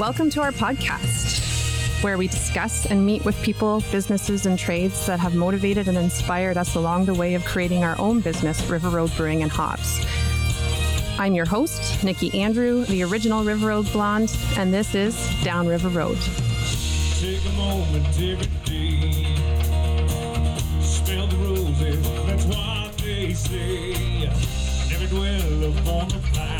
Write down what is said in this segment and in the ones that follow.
Welcome to our podcast, where we discuss and meet with people, businesses, and trades that have motivated and inspired us along the way of creating our own business, River Road Brewing and Hops. I'm your host, Nikki Andrew, the original River Road Blonde, and this is Down River Road. Take a moment every day. Smell the roses, that's what they say. Never dwell upon the past.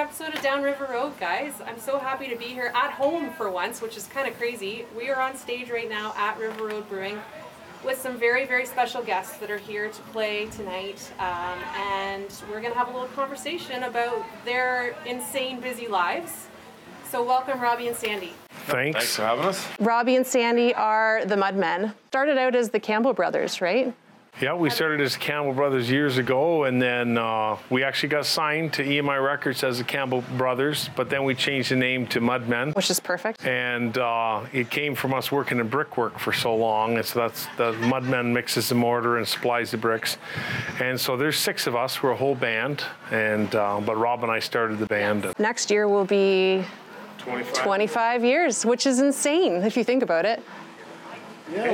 episode of Downriver Road, guys. I'm so happy to be here at home for once, which is kind of crazy. We are on stage right now at River Road Brewing with some very, very special guests that are here to play tonight. Um, and we're going to have a little conversation about their insane busy lives. So, welcome, Robbie and Sandy. Thanks. Thanks for having us. Robbie and Sandy are the Mudmen. Started out as the Campbell brothers, right? Yeah, we started as Campbell Brothers years ago, and then uh, we actually got signed to EMI Records as the Campbell Brothers, but then we changed the name to Mudmen. Which is perfect. And uh, it came from us working in brickwork for so long, and so that's the Mudmen mixes the mortar and supplies the bricks. And so there's six of us. We're a whole band, and uh, but Rob and I started the band. Next year will be 25. 25 years, which is insane if you think about it.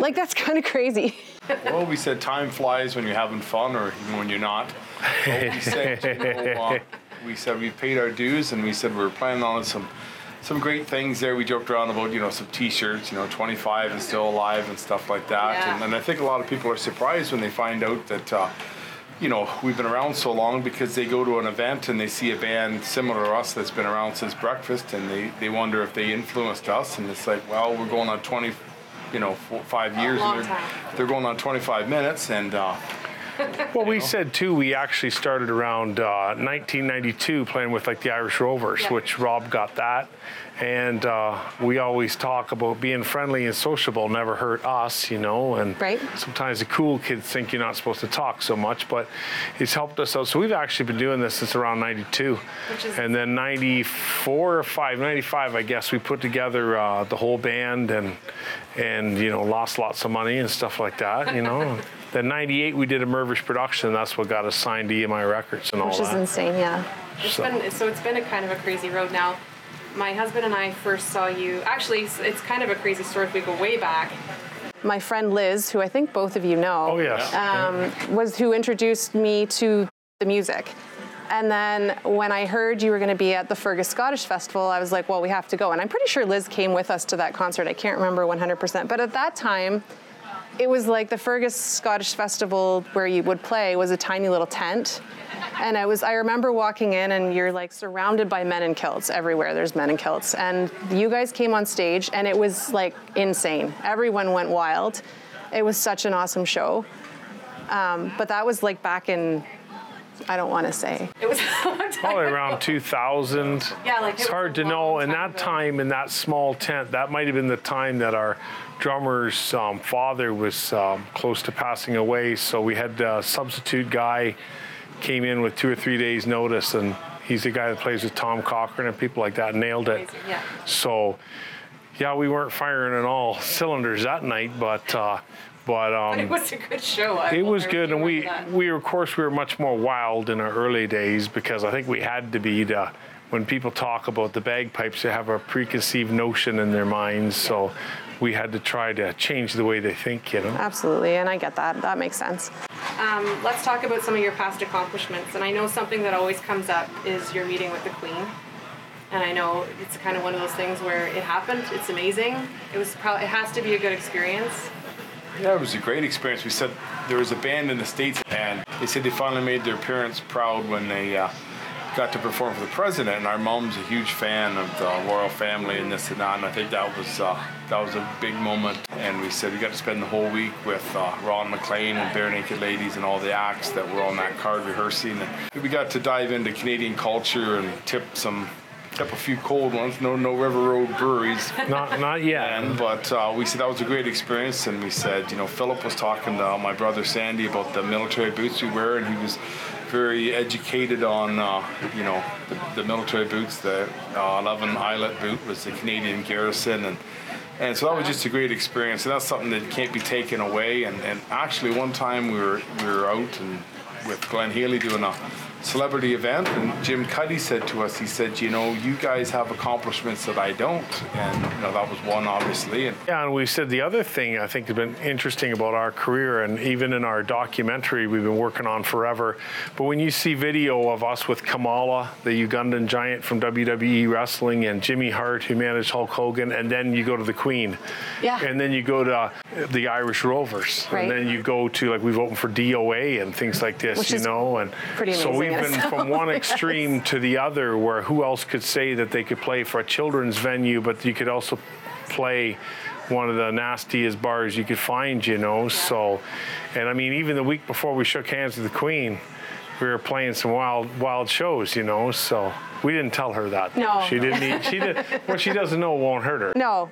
Like, that's kind of crazy. Well, we said time flies when you're having fun or even when you're not. But we said, you know, uh, we said we paid our dues and we said we were planning on some some great things there. We joked around about, you know, some t-shirts, you know, 25 and still alive and stuff like that. Yeah. And, and I think a lot of people are surprised when they find out that, uh, you know, we've been around so long because they go to an event and they see a band similar to us that's been around since breakfast and they, they wonder if they influenced us. And it's like, well, we're going on 20, you know, four, five years. long and they're, time. they're going on 25 minutes and, uh, Well, we said too, we actually started around uh, 1992 playing with like the Irish Rovers, Yeah. which Rob got that. And uh, we always talk about being friendly and sociable never hurt us, you know. And Right. sometimes the cool kids think you're not supposed to talk so much, but it's helped us out. So we've actually been doing this since around 92. Which is- and then 94 or 5, 95, I guess, we put together uh, the whole band and, and, you know, lost lots of money and stuff like that, you know. then 98, we did a Mirvish production. That's what got us signed to EMI Records and all that. Which is that. insane, yeah. It's So- been so it's been a kind of a crazy road now. My husband and I first saw you. Actually, it's, it's kind of a crazy story if we go way back. My friend Liz, who I think both of you know, Oh, yes. um, was who introduced me to the music. And then when I heard you were going to be at the Fergus Scottish Festival, I was like, well, we have to go. And I'm pretty sure Liz came with us to that concert. I can't remember 100%. But at that time, it was like the Fergus Scottish Festival where you would play was a tiny little tent. And I was I remember walking in and you're like surrounded by men in kilts everywhere. There's men in kilts. And you guys came on stage and it was like insane. Everyone went wild. It was such an awesome show. Um, but that was like back in I don't want to say. It was Probably around 2000. Yeah, like, it it's was hard to know. long In that ago. time, in that small tent, that might have been the time that our drummer's um, father was um, close to passing away. So we had a substitute guy came in with two or three days' notice, and he's the guy that plays with Tom Cochrane and people like that. Nailed it. Yeah. So, yeah, we weren't firing on all cylinders that night, but uh, but um, it was a good show. I it was good, and we that. we of course we were much more wild in our early days because I think we had to be to. When people talk about the bagpipes, they have a preconceived notion in their minds, so we had to try to change the way they think. You know. Absolutely, and I get that. That makes sense. Um, let's talk about some of your past accomplishments. And I know something that always comes up is your meeting with the Queen. And I know it's kind of one of those things where it happened. It's amazing. It was probably it has to be a good experience. Yeah, it was a great experience. We said there was a band in the States, and they said they finally made their parents proud when they uh, got to perform for the president. And our mom's a huge fan of the royal family and this and that. And I think that was uh, that was a big moment. And we said we got to spend the whole week with uh, Ron MacLean and Barenaked Ladies and all the acts that were on that card rehearsing. And we got to dive into Canadian culture and tip some. Tip a few cold ones. No, no River Road breweries. Not not yet. And but uh, we said that was a great experience, and we said, you know, Philip was talking to my brother Sandy about the military boots we wear, and he was very educated on, uh, you know, the, the military boots. The uh, 11 eyelet boot was the Canadian Garrison, and and so that was just a great experience, and that's something that can't be taken away. And, and actually, one time we were we were out and with Glenn Healy doing a celebrity event, and Jim Cuddy said to us, he said, you know, you guys have accomplishments that I don't, and you know that was one obviously, and Yeah, and we said the other thing I think has been interesting about our career, and even in our documentary we've been working on forever. But when you see video of us with Kamala, the Ugandan giant from WWE wrestling, and Jimmy Hart, who managed Hulk Hogan, and then you go to the Queen, Yeah. and then you go to the Irish Rovers, Right. and then you go to like we've opened for DOA and things like this, Which you is know, and pretty so amazing we've in from one yes. extreme to the other, where who else could say that they could play for a children's venue, but you could also play one of the nastiest bars you could find, you know. So, and I mean, even the week before we shook hands with the Queen, we were playing some wild, wild shows, you know. So we didn't tell her that. No. she didn't. Need, she did. What she doesn't know won't hurt her. No.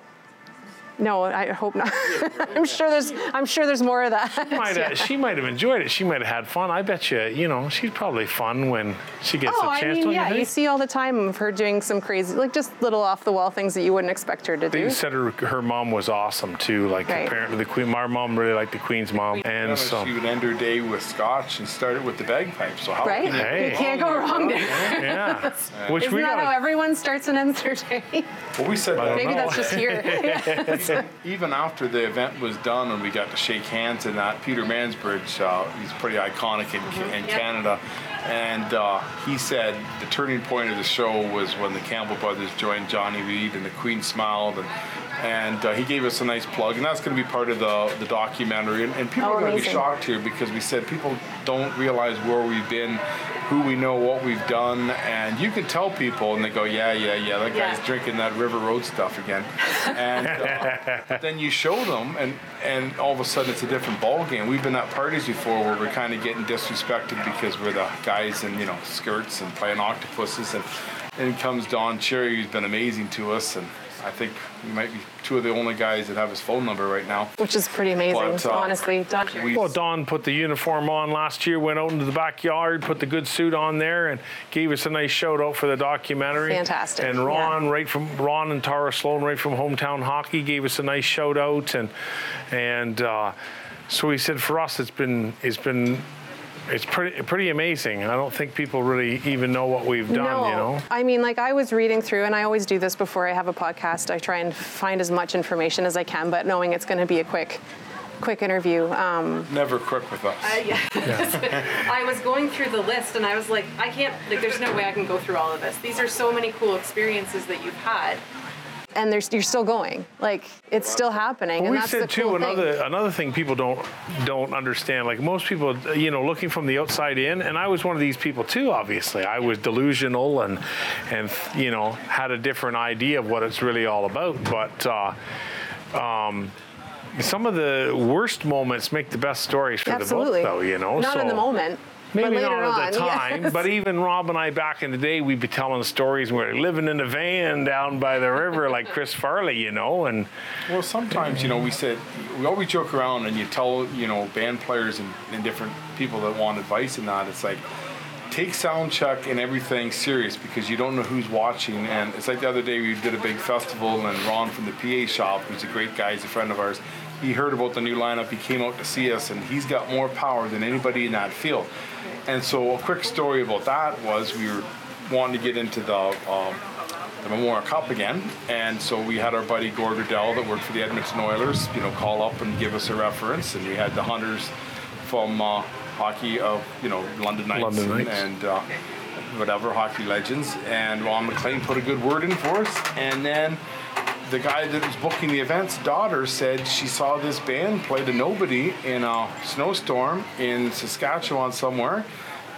No, I hope not. I'm sure there's I'm sure there's more of that. Might have, She might have enjoyed it. She might have had fun. I bet you, you know, she's probably fun when she gets Oh, a I chance. mean, don't yeah, you you see all the time of her doing some crazy, like just little off the wall things that you wouldn't expect her to They do. said her, her mom was awesome too, like Right. apparently the queen. My mom really liked the queen's mom, and Yeah, so she would end her day with scotch and start it with the bagpipe. So how Right? can you, Hey. You can't go wrong there. yeah, which Isn't we that got. how everyone starts and ends their day? Well, we said that Maybe know. that's just here. Even after the event was done and we got to shake hands and that Peter Mansbridge, uh, he's pretty iconic in, in Yep. Canada. And uh, he said the turning point of the show was when the Campbell brothers joined Johnny Reid and the Queen smiled. And, and uh, he gave us a nice plug. And that's going to be part of the, the documentary. And, and people Oh, are going to be shocked here because we said people don't realize where we've been, who we know, what we've done. And you can tell people, and they go, yeah, yeah, yeah, that guy's Yeah. drinking that River Road stuff again. And uh, then you show them, and and all of a sudden it's a different ball game. We've been at parties before where we're kind of getting disrespected because we're the guys in you know skirts and playing octopuses, and in comes Don Cherry, who's been amazing to us, and I think we might be two of the only guys that have his phone number right now. Which is pretty amazing, But, uh, honestly. Don we- Well, Don put the uniform on last year, went out into the backyard, put the good suit on there, and gave us a nice shout out for the documentary. Fantastic, And Ron, right from Ron and Tara Slone, right from Hometown Hockey, gave us a nice shout out, and and uh, so he said for us, it's been it's been. It's pretty pretty amazing. I don't think people really even know what we've done. no, You know, I mean, like I was reading through, and I always do this before I have a podcast. I try and find as much information as I can, but knowing it's going to be a quick, quick interview. Um, Never quick with us. I, yeah. I was going through the list and I was like, I can't, like, there's no way I can go through all of this. These are so many cool experiences that you've had. And there's you're still going. Like it's still happening, and we that's said too cool another thing. another thing people don't don't understand. Like most people, you know, looking from the outside in, and I was one of these people too. Obviously, I was delusional and and you know had a different idea of what it's really all about. But uh, um, some of the worst moments make the best stories for Absolutely. the book, though. You know, Not in the moment. Maybe later not at the on, time, yes. but even Rob and I back in the day, we'd be telling stories. We're living in a van down by the river, like Chris Farley, you know, and Well, sometimes, you know, we said, we always joke around and you tell, you know, band players and, and different people that want advice and that, it's like, take sound check and everything serious because you don't know who's watching. And it's like the other day we did a big festival and Ron from the PA shop, who's a great guy, he's a friend of ours, he heard about the new lineup, he came out to see us and he's got more power than anybody in that field. And so a quick story about that was we were wanting to get into the um, the Memorial Cup again. And so we had our buddy Gord Riddell that worked for the Edmonton Oilers, you know, call up and give us a reference. And we had the Hunters from uh, hockey, of you know, London Knights, London and, Knights. and uh, whatever, hockey legends. And Ron MacLean put a good word in for us. And then the guy that was booking the event's daughter said she saw this band play to nobody in a snowstorm in Saskatchewan somewhere.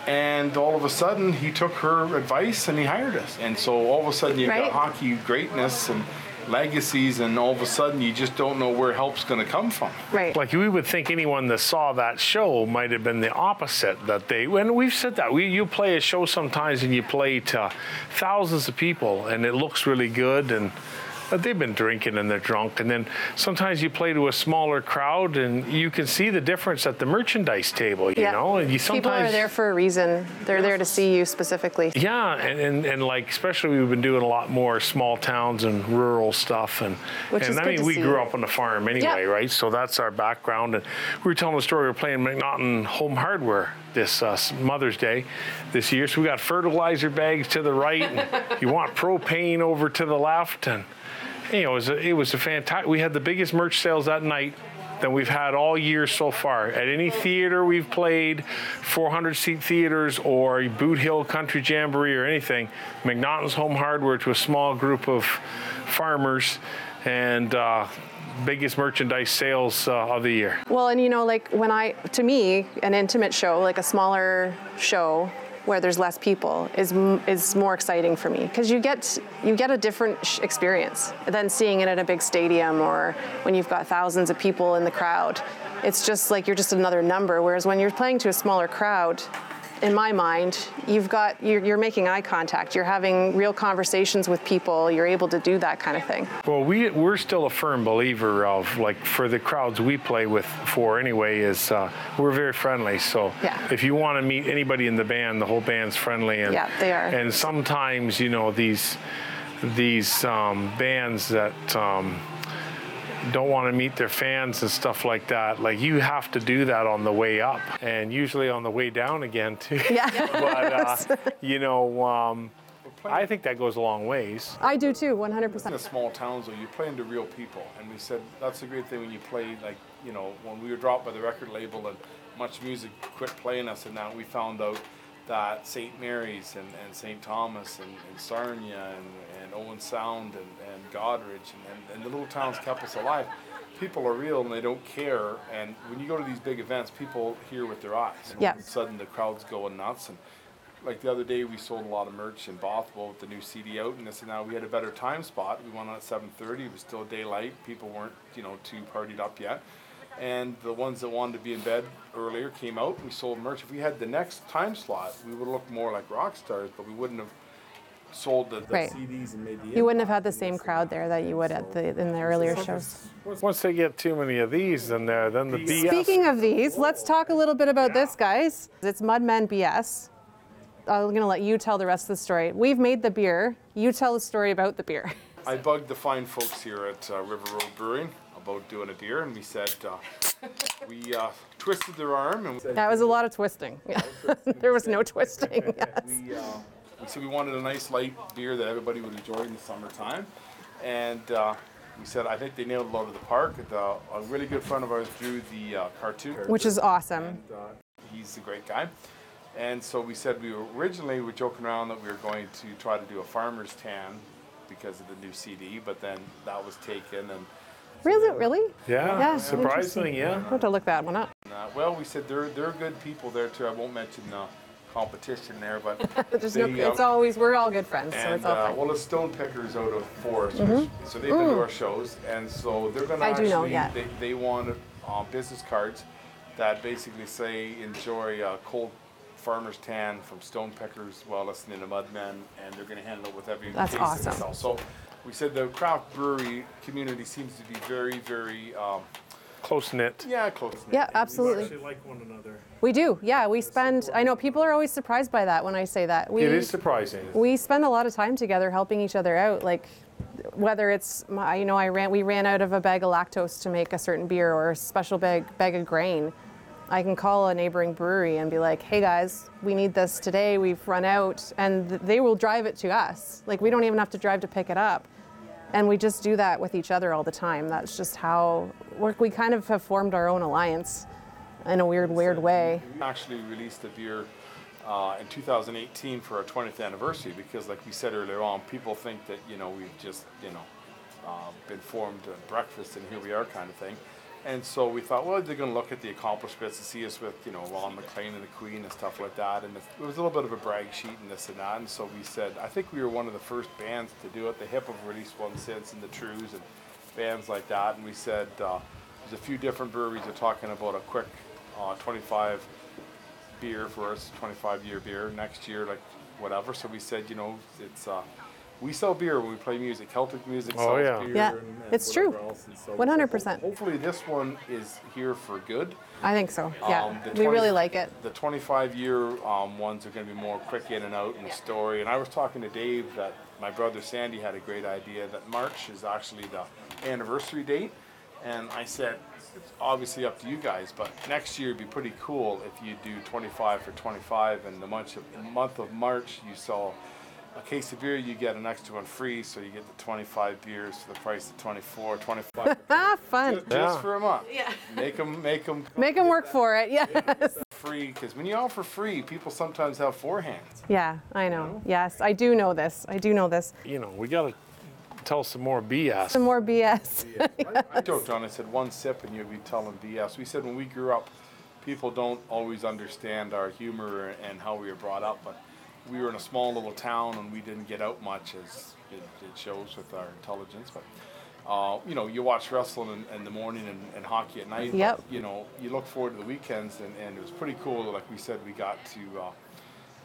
And all of a sudden, he took her advice and he hired us. And so all of a sudden, you Right. got hockey greatness and legacies, and all of a sudden, you just don't know where help's going to come from. right. Like we would think anyone that saw that show might have been the opposite that they and we've said that. We you play a show sometimes and you play to thousands of people and it looks really good and but they've been drinking and they're drunk and then sometimes you play to a smaller crowd and you can see the difference at the merchandise table, you yeah. know? And you sometimes. People are there for a reason. They're there to see you specifically. yeah, and, and, and like especially we've been doing a lot more small towns and rural stuff, and Which and is I good mean we see. grew up on the farm anyway, Yeah. right? So that's our background, and we were telling the story. We were playing McNaughton Home Hardware this uh, Mother's Day this year, so we got fertilizer bags to the right, and you want propane over to the left, and you know it was a, it was a fantastic. We had the biggest merch sales that night than we've had all year so far. At any theater we've played, 400 seat theaters or a Boot Hill Country Jamboree or anything, McNaughton's Home Hardware to a small group of farmers and uh, biggest merchandise sales uh, of the year. Well, and you know, like when I, to me, an intimate show, like a smaller show where there's less people, is is more exciting for me because you get you get a different sh- experience than seeing it at a big stadium or when you've got thousands of people in the crowd. It's just like you're just another number. Whereas when you're playing to a smaller crowd, in my mind, you've got you're, you're making eye contact. You're having real conversations with people. You're able to do that kind of thing. Well, we we're still a firm believer of like for the crowds we play with for anyway is uh, we're very friendly. So Yeah. if you want to meet anybody in the band, the whole band's friendly. And Yeah, they are. And sometimes you know these these um, bands that. Um, don't want to meet their fans and stuff like that. Like you have to do that on the way up, and usually on the way down again too. Yeah, but uh, you know, um, I think that goes a long ways. I do too, 100%. In the small towns, though, you're playing to real people. And we said that's a great thing when you play, like, you know, when we were dropped by the record label and Much Music quit playing us, and now we found out that St. Mary's and, and St. Thomas and, and Sarnia and, and Owen Sound and, and Goderich and, and, the little towns kept us alive. People are real and they don't care. And when you go to these big events, people hear with their eyes. And Yeah. All of a sudden, the crowd's going nuts. And like the other day, we sold a lot of merch in Bothwell with the new CD out, and this and now we had a better time spot. We went on at 7:30. It was still daylight. People weren't, you know, too partied up yet. And the ones that wanted to be in bed earlier came out. and We sold merch. If we had the next time slot, we would look more like rock stars, but we wouldn't have sold the, the Right. CDs and made the. You wouldn't have had the same crowd there that you would at the in the earlier shows. Once they get too many of these in there, then the BS. Speaking of these, let's talk a little bit about this, guys. It's Mudmen BS. I'm gonna let you tell the rest of the story. We've made the beer. You tell the story about the beer. I bugged the fine folks here at uh, River Road Brewing about doing a beer, and we said uh, we uh, twisted their arm and That was a lot of twisting. Yeah. there was no twisting. Yes. we, uh, we said we wanted a nice light beer that everybody would enjoy in the summertime, and uh, we said I think they nailed it out of the park. The, a really good friend of ours drew the uh, cartoon, Which is awesome. and, uh, he's a great guy. And so we said we were originally we were joking around that we were going to try to do a farmer's tan because of the new CD, but then that was taken and. Really? Really? Yeah, Yeah, surprisingly, yeah. I'll have to look that one up. Uh, well, we said they're they're good people there too. I won't mention the competition there, but There's no, they, uh, it's always we're all good friends, so it's all uh, fine. well, the Stone Pickers out of Forest, which- so they've been to our shows, and so they're going to Mm-hmm. Do actually know, yeah. they, they want uh, business cards that basically say enjoy uh, cold farmer's tan from Stone Pickers while listening to Mudmen, and they're going to handle it with every That's case awesome. So we said the craft brewery community seems to be very, very um, Close knit. yeah close. yeah, absolutely. like one another. We do. Yeah, we spend. I know people are always surprised by that when I say that. We It is surprising. we spend a lot of time together helping each other out like whether it's my, you know i ran we ran out of a bag of lactose to make a certain beer or a special bag bag of grain i can call a neighboring brewery and be like hey guys we need this today we've run out and th- they will drive it to us like we don't even have to drive to pick it up and we just do that with each other all the time that's just how we kind of have formed our own alliance in a weird weird way We actually released the beer uh, in 2018 for our 20th anniversary because, like we said earlier on, people think that you know we've just you know uh, been formed at breakfast and here we are kind of thing. And so we thought, well, they're going to look at the accomplishments and see us with, you know, Ron MacLean and the Queen and stuff like that. And it was a little bit of a brag sheet and this and that. And so we said, I think we were one of the first bands to do it. The Hip have released one since, and the Trews and bands like that. And we said, uh, there's a few different breweries are talking about a quick uh, 25 beer for us, 25 year beer next year, like whatever. So we said, you know, it's uh, we sell beer when we play music. Celtic music Oh, sells yeah. beer. Yeah, and, and it's true. else. So 100%. Hopefully, this one is here for good. i think so yeah Um, the we really like it The 25 year um, ones are going to be more quick in and out in the story. And I was talking to Dave that my brother Sandy had a great idea that March is actually the anniversary date. And I said, it's obviously up to you guys, but next year it'd be pretty cool if you do 25 for 25. And the month of, month of March, you sell a case of beer, you get an extra one free. So you get the 25 beers for the price of 24, 25 ah fun just Yeah. for a month. Yeah. Make them, make them Make them work for it. Yes. free because when you offer free, people sometimes have four hands. Yeah, I know. Yes, I do know this. I do know this. You know, we got to tell some more BS. Some more BS. I joked on. I said one sip and you'd be telling BS. We said when we grew up, people don't always understand our humor and how we were brought up, but we were in a small little town and we didn't get out much, as it, it shows with our intelligence. But uh, you know, you watch wrestling in, in the morning and, and hockey at night. but, Yep. you know, you look forward to the weekends, and, and it was pretty cool. Like we said, we got to uh,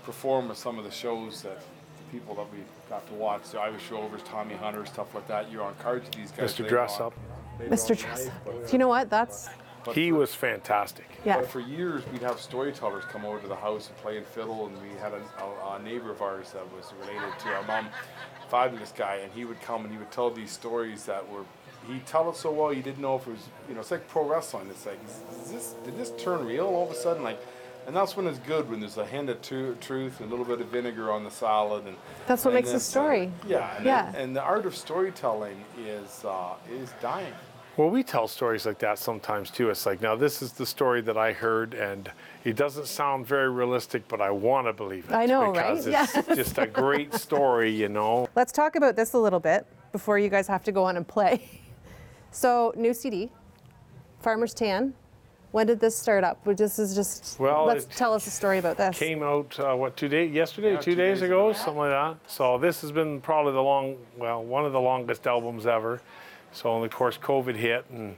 perform with some of the shows that the people that we got to watch, the Irish Rovers, Tommy Hunter, stuff like that. You're on cards with these guys. Mr. later Dress on- Up. later Mr. on in Dress Up. but, You know what? That's but He for- was fantastic. yeah. But for years, we'd have storytellers come over to the house and play and fiddle, and we had a, a, a neighbor of ours that was related to our mom, fabulous guy, and he would come and he would tell these stories that were. He'd tell it so well, you didn't know if it was, you know, it's like pro wrestling. It's like, is this, did this turn real all of a sudden? Like, and that's when it's good when there's a hint of tru- truth a little bit of vinegar on the salad, and That's what and makes a this, uh, story. yeah, and, Yeah. and the art of storytelling is uh, is dying. Well, we tell stories like that sometimes too. It's like, now this is the story that I heard, and it doesn't sound very realistic, but I want to believe it. I know, right? because it's just a great story, you know. Let's talk about this a little bit before you guys have to go on and play. So, new CD, Farmer's Tan. When did this start up? This is just. Well, let's tell us a story about this. Came out uh, what two days? Yesterday, Yeah, two, two days, days ago, ago. something like that. So this has been probably the long, well, one of the longest albums ever. So and of course, COVID hit and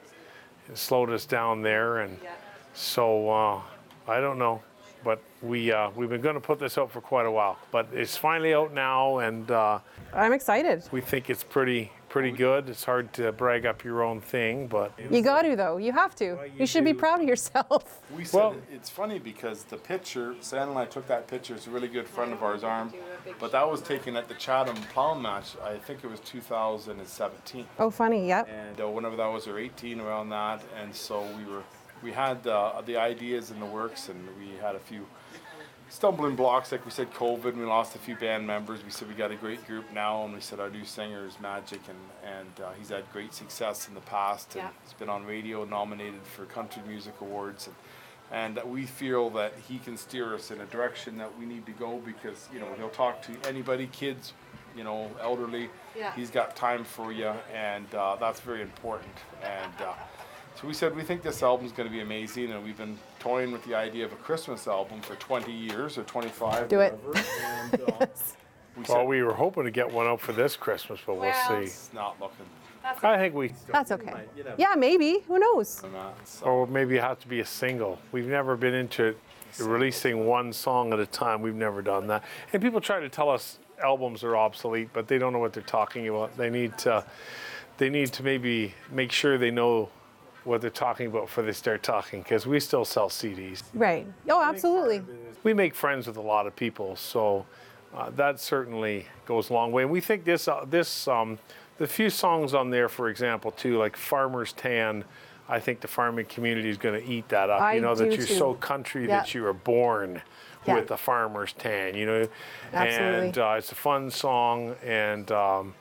it slowed us down there, and Yeah. so uh, I don't know, but we uh, we've been going to put this out for quite a while, but it's finally out now, and uh, I'm excited. we think it's pretty pretty good. It's hard to brag up your own thing, but You got to, though. You have to. You should be proud of yourself. We said Well- it's funny because the picture, Sam and I took that picture. It's a really good friend of ours, Arm, Do a big but that was taken at the Chatham Plow match. I think it was 2017, Oh, funny. Yep. and uh, whenever that was, or 18 around that. And so we were, we had uh, the ideas in the works, and we had a few stumbling blocks, like we said, COVID. We lost a few band members. We said we got a great group now, and we said our new singer is Magic, and and uh, he's had great success in the past, and Yeah. he's been on radio, nominated for country music awards, and and we feel that he can steer us in a direction that we need to go because you know he'll talk to anybody, kids, you know, elderly, Yeah. he's got time for you, and uh, that's very important. And uh, so we said we think this album's going to be amazing, and we've been toying with the idea of a Christmas album for 20 years or 25. Do it. whatever. And, uh, we Well, said we were hoping to get one out for this Christmas, but we'll Well, see. it's not looking That's I think we, That's okay. Yeah, maybe. Who knows? on that. So. or maybe it has to be a single. We've never been into releasing one song at a time. We've never done that. And people try to tell us albums are obsolete, but they don't know what they're talking about. They need to, they need to maybe make sure they know what they're talking about before they start talking, because we still sell CDs. Right. Oh, absolutely. we make friends with a lot of people, so uh, that certainly goes a long way. And we think this, uh, this, um, the few songs on there, for example, too, like Farmer's Tan. I think the farming community is going to eat that up. I you know that you're too. so country Yeah. that you were born Yeah. with a farmer's tan. You know, Absolutely. and uh, it's a fun song, and um,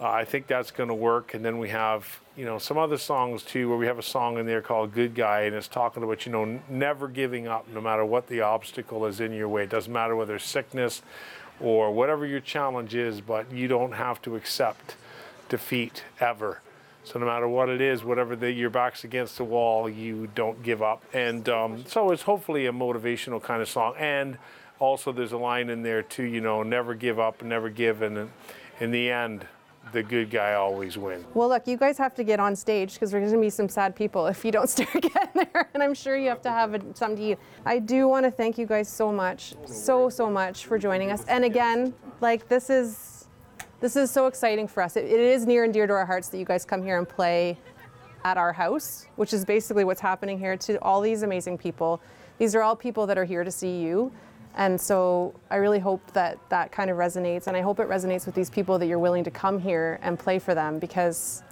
uh, I think that's going to work. And then we have, you know, some other songs too, where we have a song in there called "Good Guy," and it's talking about, you know, n- never giving up, no matter what the obstacle is in your way. It doesn't matter whether it's sickness or whatever your challenge is, but you don't have to accept defeat ever. So no matter what it is, whatever the, your back's against the wall, you don't give up. And um, so it's hopefully a motivational kind of song. And also there's a line in there too, you know, never give up, never give, and in the end, the good guy always wins. Well, look, you guys have to get on stage because there's going to be some sad people if you don't start getting there. And I'm sure you have to have a, something to eat. I do want to thank you guys so much, so, so much for joining us. And again, like, this is. This is so exciting for us. It, it is near and dear to our hearts that you guys come here and play at our house, which is basically what's happening here to all these amazing people. These are all people that are here to see you. And so I really hope that that kind of resonates. And I hope it resonates with these people that you're willing to come here and play for them because,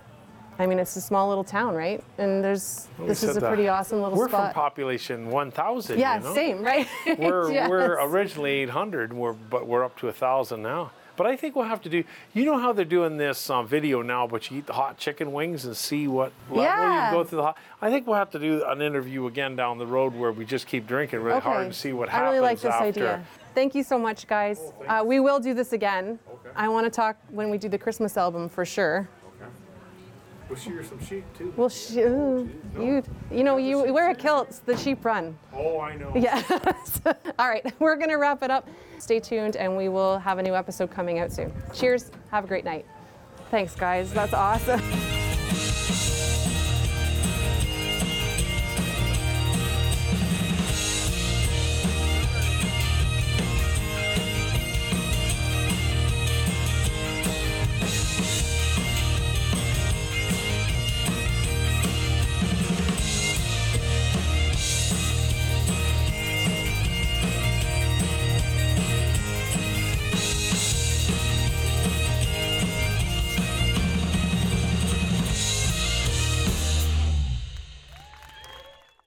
I mean, it's a small little town, right? And there's, this is a that. pretty awesome little We're spot. from population 1,000. yeah, you know? same, right? We're, Yes. we're originally 800, we're, but we're up to 1,000 now. But I think we'll have to do, you know how they're doing this um, video now, but you eat the hot chicken wings and see what level Yeah. you go through the hot. I think we'll have to do an interview again down the road where we just keep drinking really hard and see what I happens I really like this after. idea. Thank you so much, guys. uh, we will do this again. I want to talk when we do the Christmas album for sure. We'll shear some sheep too. Well, sh- ooh, you, you know, you wear a kilt, the sheep run. Oh, I know. Yeah. All right, we're going to wrap it up. Stay tuned, and we will have a new episode coming out soon. Cheers. Have a great night. Thanks, guys. That's awesome.